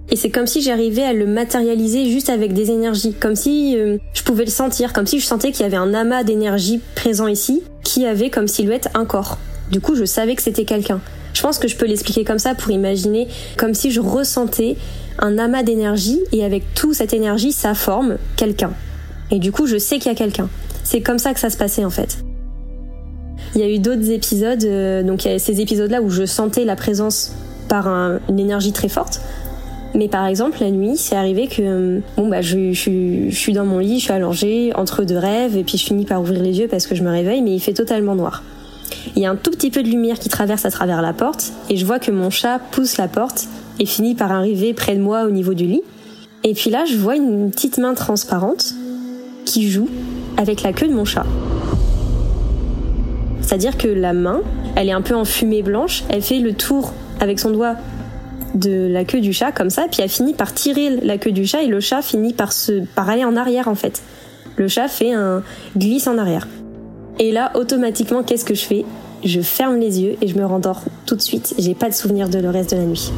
Et c'est comme si j'arrivais à le matérialiser juste avec des énergies, comme si euh, je pouvais le sentir, comme si je sentais qu'il y avait un amas d'énergie présent ici, qui avait comme silhouette un corps. Du coup, je savais que c'était quelqu'un. Je pense que je peux l'expliquer comme ça pour imaginer comme si je ressentais un amas d'énergie et avec toute cette énergie, ça forme quelqu'un. Et du coup, je sais qu'il y a quelqu'un. C'est comme ça que ça se passait en fait. Il y a eu d'autres épisodes, euh, donc il y a ces épisodes-là où je sentais la présence par une énergie très forte. Mais par exemple, la nuit, c'est arrivé que euh, bon bah je, je, je, suis dans mon lit, je suis allongée entre deux rêves et puis je finis par ouvrir les yeux parce que je me réveille, mais il fait totalement noir. Il y a un tout petit peu de lumière qui traverse à travers la porte et je vois que mon chat pousse la porte et finit par arriver près de moi au niveau du lit. Et puis là, je vois une petite main transparente qui joue avec la queue de mon chat. C'est-à-dire que la main, elle est un peu en fumée blanche, elle fait le tour avec son doigt de la queue du chat comme ça, puis elle finit par tirer la queue du chat et le chat finit par se par aller en arrière en fait. Le chat fait un glisse en arrière. Et là, automatiquement, qu'est-ce que je fais? Je ferme les yeux et je me rendors tout de suite. J'ai pas de souvenir de le reste de la nuit.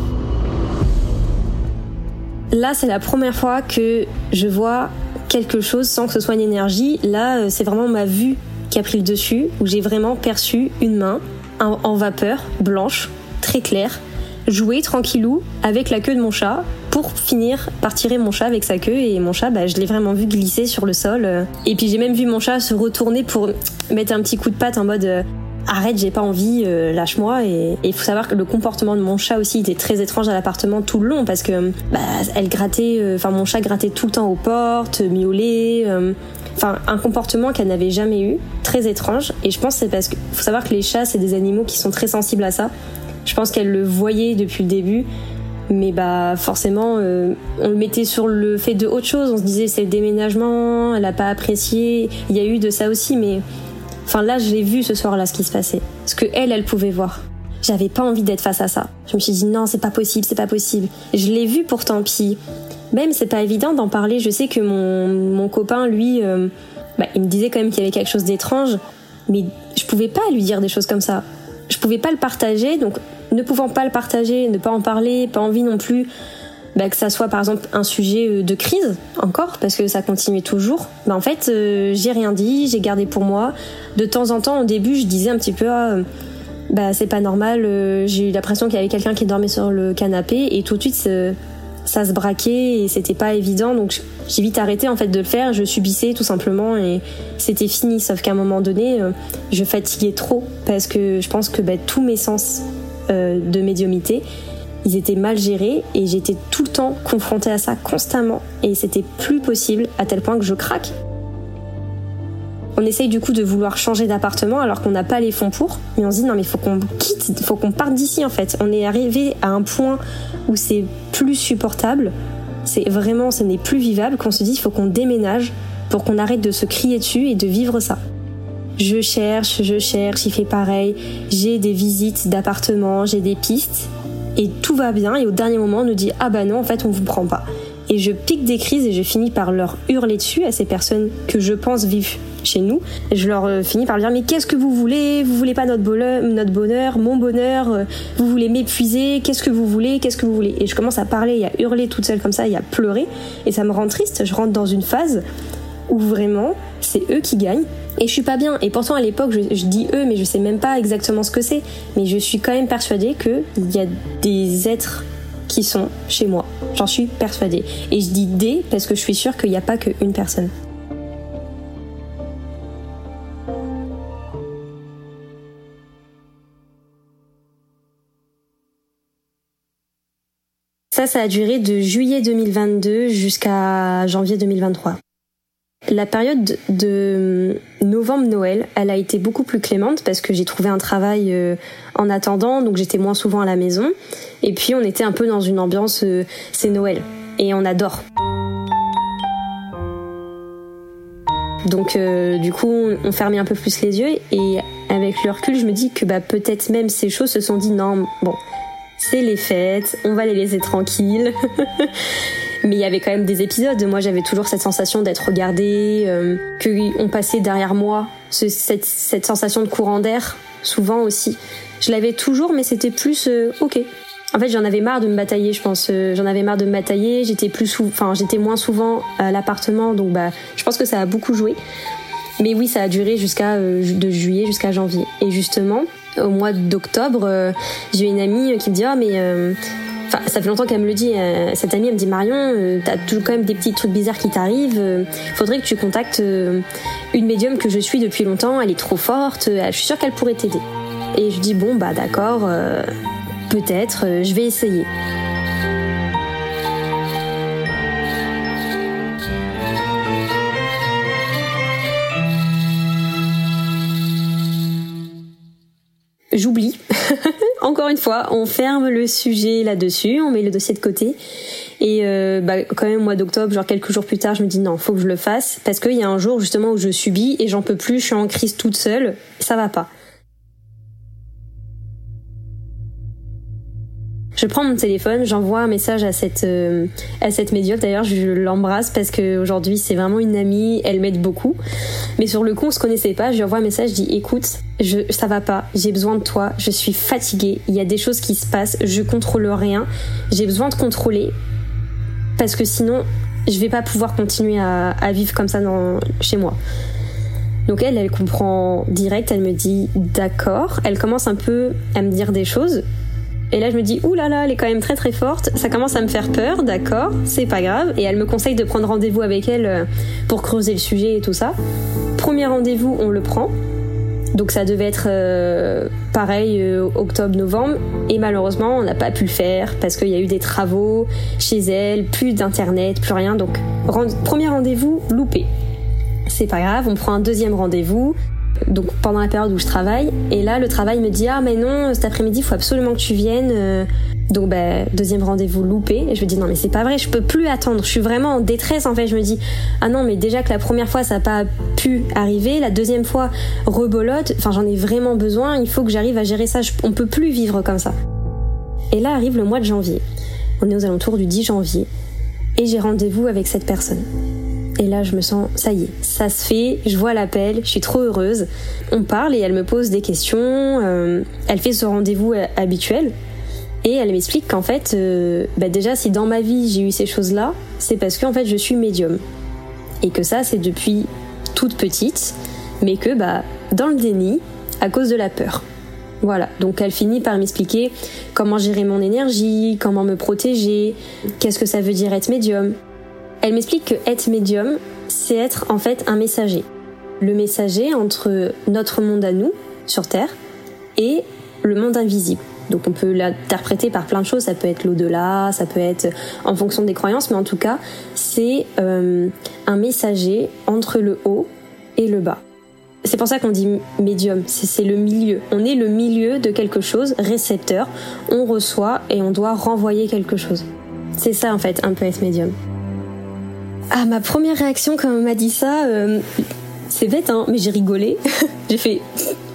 Là, c'est la première fois que je vois quelque chose sans que ce soit une énergie. Là, euh, c'est vraiment ma vue qui a pris le dessus, où j'ai vraiment perçu une main en vapeur, blanche, très claire, jouer tranquillou avec la queue de mon chat pour finir par tirer mon chat avec sa queue. Et mon chat bah, je l'ai vraiment vu glisser sur le sol. Et puis j'ai même vu mon chat se retourner pour mettre un petit coup de patte en mode euh, arrête j'ai pas envie euh, lâche-moi. Et il faut savoir que le comportement de mon chat aussi était très étrange à l'appartement tout le long parce que bah, elle grattait euh, enfin mon chat grattait tout le temps aux portes miaulait enfin un comportement qu'elle n'avait jamais eu. Très étrange. Et je pense c'est parce que faut savoir que les chats c'est des animaux qui sont très sensibles à ça. Je pense qu'elle le voyait depuis le début, mais bah forcément, euh, on le mettait sur le fait de autre chose. On se disait c'est le déménagement, elle a pas apprécié. Il y a eu de ça aussi, mais enfin là, j'ai vu ce soir-là ce qui se passait, ce que elle, elle pouvait voir. J'avais pas envie d'être face à ça. Je me suis dit non, c'est pas possible, c'est pas possible. Je l'ai vu pourtant, puis même c'est pas évident d'en parler. Je sais que mon, mon copain, lui, euh, bah, il me disait quand même qu'il y avait quelque chose d'étrange, mais je pouvais pas lui dire des choses comme ça. Je pouvais pas le partager, donc ne pouvant pas le partager, ne pas en parler, pas envie non plus bah, que ça soit par exemple un sujet euh, de crise encore parce que ça continuait toujours bah, en fait euh, j'ai rien dit j'ai gardé pour moi. De temps en temps au début je disais un petit peu ah, bah c'est pas normal euh, j'ai eu l'impression qu'il y avait quelqu'un qui dormait sur le canapé et tout de suite ça se braquait et c'était pas évident donc j'ai vite arrêté en fait de le faire je subissais tout simplement et c'était fini. Sauf qu'à un moment donné je fatiguais trop parce que je pense que bah, tous mes sens euh, de médiumité, ils étaient mal gérés et j'étais tout le temps confrontée à ça constamment et c'était plus possible à tel point que je craque. On essaye du coup de vouloir changer d'appartement alors qu'on n'a pas les fonds pour, mais on se dit non mais faut qu'on quitte, faut qu'on parte d'ici en fait. On est arrivé à un point où c'est plus supportable, c'est vraiment, ce n'est plus vivable qu'on se dit faut qu'on déménage pour qu'on arrête de se crier dessus et de vivre ça. Je cherche, je cherche, il fait pareil. J'ai des visites d'appartements, j'ai des pistes. Et tout va bien. Et au dernier moment, on nous dit Ah bah non, en fait, on vous prend pas. Et je pique des crises et je finis par leur hurler dessus à ces personnes que je pense vivent chez nous. Et je leur euh, finis par leur dire Mais qu'est-ce que vous voulez? Vous voulez pas notre bonheur, notre bonheur mon bonheur? Euh, Vous voulez m'épuiser? Qu'est-ce que vous voulez? Qu'est-ce que vous voulez? Et je commence à parler et à hurler toute seule comme ça et à pleurer. Et ça me rend triste. Je rentre dans une phase où vraiment c'est eux qui gagnent et je suis pas bien. Et pourtant, à l'époque, je, dis eux, mais je sais même pas exactement ce que c'est. Mais je suis quand même persuadée qu'il y a des êtres qui sont chez moi. J'en suis persuadée. Et je dis des parce que je suis sûre qu'il n'y a pas qu'une personne. Ça, ça a duré de juillet 2022 jusqu'à janvier 2023. La période de novembre-Noël, elle a été beaucoup plus clémente parce que j'ai trouvé un travail euh, en attendant, donc j'étais moins souvent à la maison. Et puis on était un peu dans une ambiance, euh, c'est Noël, et on adore. Donc euh, du coup, on fermait un peu plus les yeux et avec le recul, je me dis que bah, peut-être même ces choses se sont dit non, bon, c'est les fêtes, on va les laisser tranquilles. *laughs* Mais il y avait quand même des épisodes. Moi, j'avais toujours cette sensation d'être regardée, euh, qu'on passait derrière moi, cette, sensation de courant d'air, souvent aussi. Je l'avais toujours, mais c'était plus euh, ok. En fait, j'en avais marre de me batailler, je pense. Euh, j'en avais marre de me batailler. J'étais plus, enfin, j'étais moins souvent à l'appartement, donc bah, je pense que ça a beaucoup joué. Mais oui, ça a duré jusqu'à de juillet jusqu'à janvier. Et justement, au mois d'octobre, euh, j'ai une amie qui me dit ah mais euh, Enfin, ça fait longtemps qu'elle me le dit. Euh, cette amie, elle me dit Marion, t'as toujours quand même des petits trucs bizarres qui t'arrivent. faudrait que tu contactes une médium que je suis depuis longtemps. Elle est trop forte. je suis sûre qu'elle pourrait t'aider. Et je dis bon bah d'accord, peut-être. je vais essayer. j'oublie. Une fois, on ferme le sujet là-dessus, on met le dossier de côté. Et euh, bah, quand même, mois d'octobre, genre quelques jours plus tard, je me dis non, faut que je le fasse. Parce qu'il y a un jour justement où je subis et j'en peux plus, je suis en crise toute seule, ça va pas. Je prends mon téléphone, j'envoie un message à cette euh, à cette médium. D'ailleurs, je l'embrasse parce que aujourd'hui c'est vraiment une amie, elle m'aide beaucoup. Mais sur le coup, on se connaissait pas. Je lui envoie un message, je dis écoute, je ça va pas, j'ai besoin de toi, je suis fatiguée, il y a des choses qui se passent, je contrôle rien, j'ai besoin de contrôler parce que sinon je vais pas pouvoir continuer à, vivre comme ça chez moi. Donc elle, elle comprend direct, elle me dit d'accord. Elle commence un peu à me dire des choses et là, je me dis, ouh là là, elle est quand même très très forte. Ça commence à me faire peur, d'accord, c'est pas grave. Et elle me conseille de prendre rendez-vous avec elle euh, pour creuser le sujet et tout ça. Premier rendez-vous, on le prend. Donc ça devait être euh, pareil euh, octobre-novembre et malheureusement on n'a pas pu le faire parce qu'il y a eu des travaux chez elle, plus d'internet, plus rien. Donc premier rendez-vous loupé. C'est pas grave, on prend un deuxième rendez-vous donc pendant la période où je travaille. Et là, le travail me dit ah mais non, cet après-midi, il faut absolument que tu viennes. Euh. Donc bah, deuxième rendez-vous loupé. Et je me dis non mais c'est pas vrai, je peux plus attendre. Je suis vraiment en détresse en fait. Je me dis ah non mais déjà que la première fois ça n'a pas pu arriver, la deuxième fois rebolote. Enfin j'en ai vraiment besoin. Il faut que j'arrive à gérer ça. on peut plus vivre comme ça. Et là arrive le mois de janvier. On est aux alentours du 10 janvier. Et j'ai rendez-vous avec cette personne. Et là, je me sens, ça y est, ça se fait, je vois l'appel, je suis trop heureuse. On parle et elle me pose des questions, euh, elle fait ce rendez-vous euh, habituel. Et elle m'explique qu'en fait, euh, bah déjà, si dans ma vie j'ai eu ces choses-là, c'est parce qu'en fait je suis médium. Et que ça, c'est depuis toute petite, mais que bah, dans le déni, à cause de la peur. Voilà, donc elle finit par m'expliquer comment gérer mon énergie, comment me protéger, qu'est-ce que ça veut dire être médium. Elle m'explique que être médium, c'est être en fait un messager. Le messager entre notre monde à nous, sur Terre, et le monde invisible. Donc on peut l'interpréter par plein de choses, ça peut être l'au-delà, ça peut être en fonction des croyances, mais en tout cas, c'est euh, un messager entre le haut et le bas. C'est pour ça qu'on dit médium, c'est le milieu. On est le milieu de quelque chose, récepteur, on reçoit et on doit renvoyer quelque chose. C'est ça en fait, un peu être médium. Ah, ma première réaction quand on m'a dit ça, euh, c'est bête, hein, mais j'ai rigolé. *laughs* j'ai fait,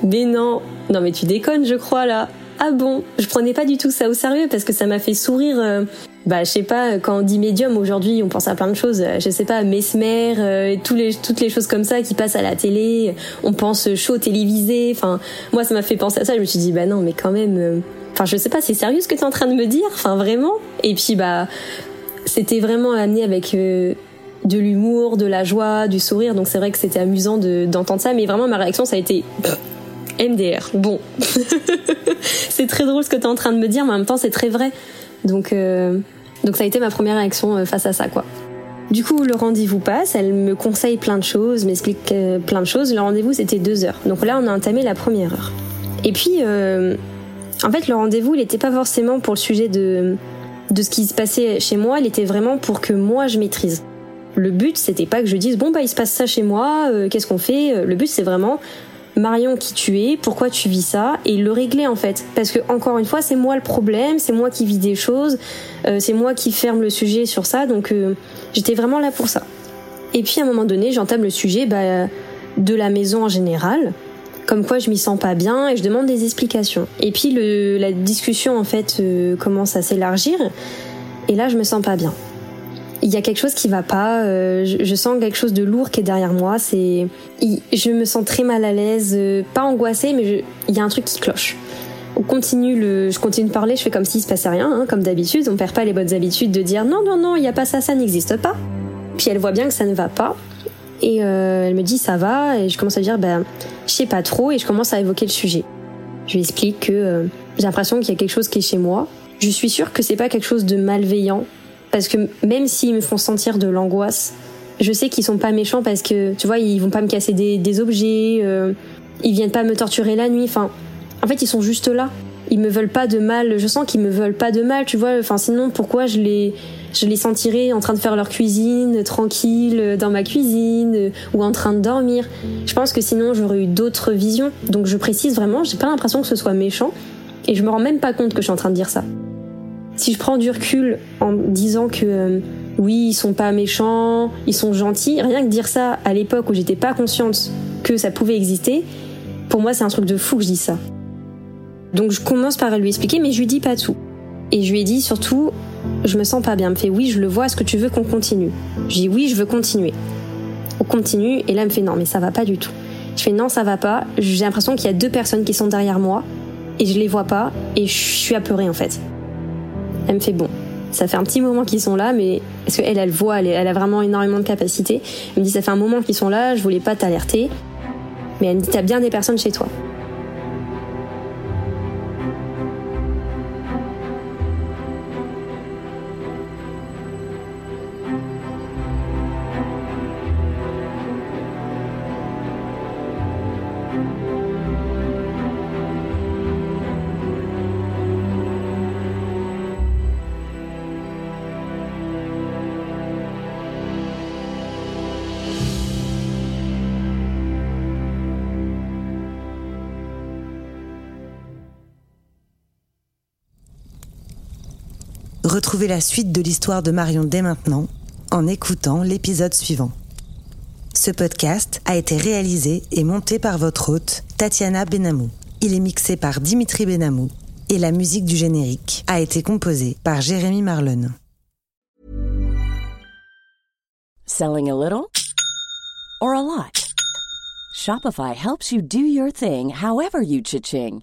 mais non, non mais tu déconnes, je crois là. Ah bon, je prenais pas du tout ça au sérieux parce que ça m'a fait sourire. Euh, bah, je sais pas, quand on dit médium aujourd'hui, on pense à plein de choses. Je sais pas, mesmer, euh, toutes les choses comme ça qui passent à la télé. On pense show télévisé. Enfin, moi, ça m'a fait penser à ça. Je me suis dit, bah non, mais quand même. Enfin, je sais pas, c'est sérieux ce que tu es en train de me dire. Enfin, vraiment? Et puis, bah, c'était vraiment amené avec de l'humour, de la joie, du sourire. Donc c'est vrai que c'était amusant d'entendre ça. Mais vraiment, ma réaction, ça a été MDR. Bon, *laughs* c'est très drôle ce que tu es en train de me dire, mais en même temps, c'est très vrai. Donc, donc ça a été ma première réaction face à ça, quoi. Du coup, le rendez-vous passe, elle me conseille plein de choses, m'explique plein de choses. Le rendez-vous, c'était deux heures. Donc là, on a entamé la première heure. Et puis, en fait, le rendez-vous, il n'était pas forcément pour le sujet de, de ce qui se passait chez moi, il était vraiment pour que moi, je maîtrise. Le but, c'était pas que je dise bon bah il se passe ça chez moi, euh, qu'est-ce qu'on fait? Le but, c'est vraiment Marion qui tu es, pourquoi tu vis ça et le régler en fait. Parce que encore une fois, c'est moi le problème, c'est moi qui vis des choses, euh, c'est moi qui ferme le sujet sur ça, donc euh, j'étais vraiment là pour ça. Et puis à un moment donné, j'entame le sujet bah, de la maison en général, comme quoi je m'y sens pas bien et je demande des explications. Et puis la discussion en fait commence à s'élargir et là je me sens pas bien il y a quelque chose qui va pas. Euh, je, sens quelque chose de lourd qui est derrière moi. C'est, je me sens très mal à l'aise, euh, pas angoissée, mais il y a un truc qui cloche. On continue le, je continue de parler, je fais comme s'il se passait rien, hein, comme d'habitude. On perd pas les bonnes habitudes de dire non, non, non, il y a pas ça, ça n'existe pas. Puis elle voit bien que ça ne va pas. Et euh, elle me dit ça va, et je commence à dire ben, je sais pas trop, et je commence à évoquer le sujet. Je lui explique que j'ai l'impression qu'il y a quelque chose qui est chez moi. Je suis sûre que c'est pas quelque chose de malveillant, parce que même s'ils me font sentir de l'angoisse, je sais qu'ils sont pas méchants parce que tu vois ils vont pas me casser des, objets, euh, ils viennent pas me torturer la nuit. Enfin, en fait ils sont juste là. Ils me veulent pas de mal. Je sens qu'ils me veulent pas de mal, tu vois. Enfin sinon pourquoi je les je les sentirais en train de faire leur cuisine tranquille dans ma cuisine ou en train de dormir? Je pense que sinon j'aurais eu d'autres visions. Donc je précise vraiment, j'ai pas l'impression que ce soit méchant et je me rends même pas compte que je suis en train de dire ça. Si je prends du recul en disant que euh, oui, ils sont pas méchants, ils sont gentils, rien que dire ça à l'époque où j'étais pas consciente que ça pouvait exister, pour moi c'est un truc de fou que je dis ça. Donc je commence par lui expliquer, mais je lui dis pas tout. Et je lui ai dit surtout, je me sens pas bien. Me fait oui, je le vois, est-ce que tu veux qu'on continue? Je dis oui, je veux continuer. On continue, et là elle me fait non, mais ça va pas du tout. Je fais non, ça va pas. J'ai l'impression qu'il y a deux personnes qui sont derrière moi, et je les vois pas, et je suis apeurée en fait. Elle me fait bon. Ça fait un petit moment qu'ils sont là, mais parce qu'elle, elle voit, elle, a vraiment énormément de capacité. Elle me dit ça fait un moment qu'ils sont là, je voulais pas t'alerter, mais elle me dit t'as bien des personnes chez toi. Retrouvez la suite de l'histoire de Marion dès maintenant en écoutant l'épisode suivant. Ce podcast a été réalisé et monté par votre hôte, Tatiana Benamou. Il est mixé par Dimitri Benamou et la musique du générique a été composée par Jérémy Marlon. Selling a little or a lot? Shopify helps you do your thing however you cha-ching.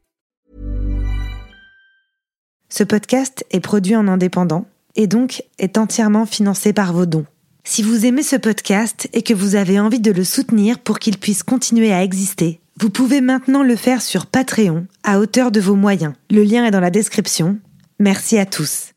Ce podcast est produit en indépendant et donc est entièrement financé par vos dons. Si vous aimez ce podcast et que vous avez envie de le soutenir pour qu'il puisse continuer à exister, vous pouvez maintenant le faire sur Patreon à hauteur de vos moyens. Le lien est dans la description. Merci à tous.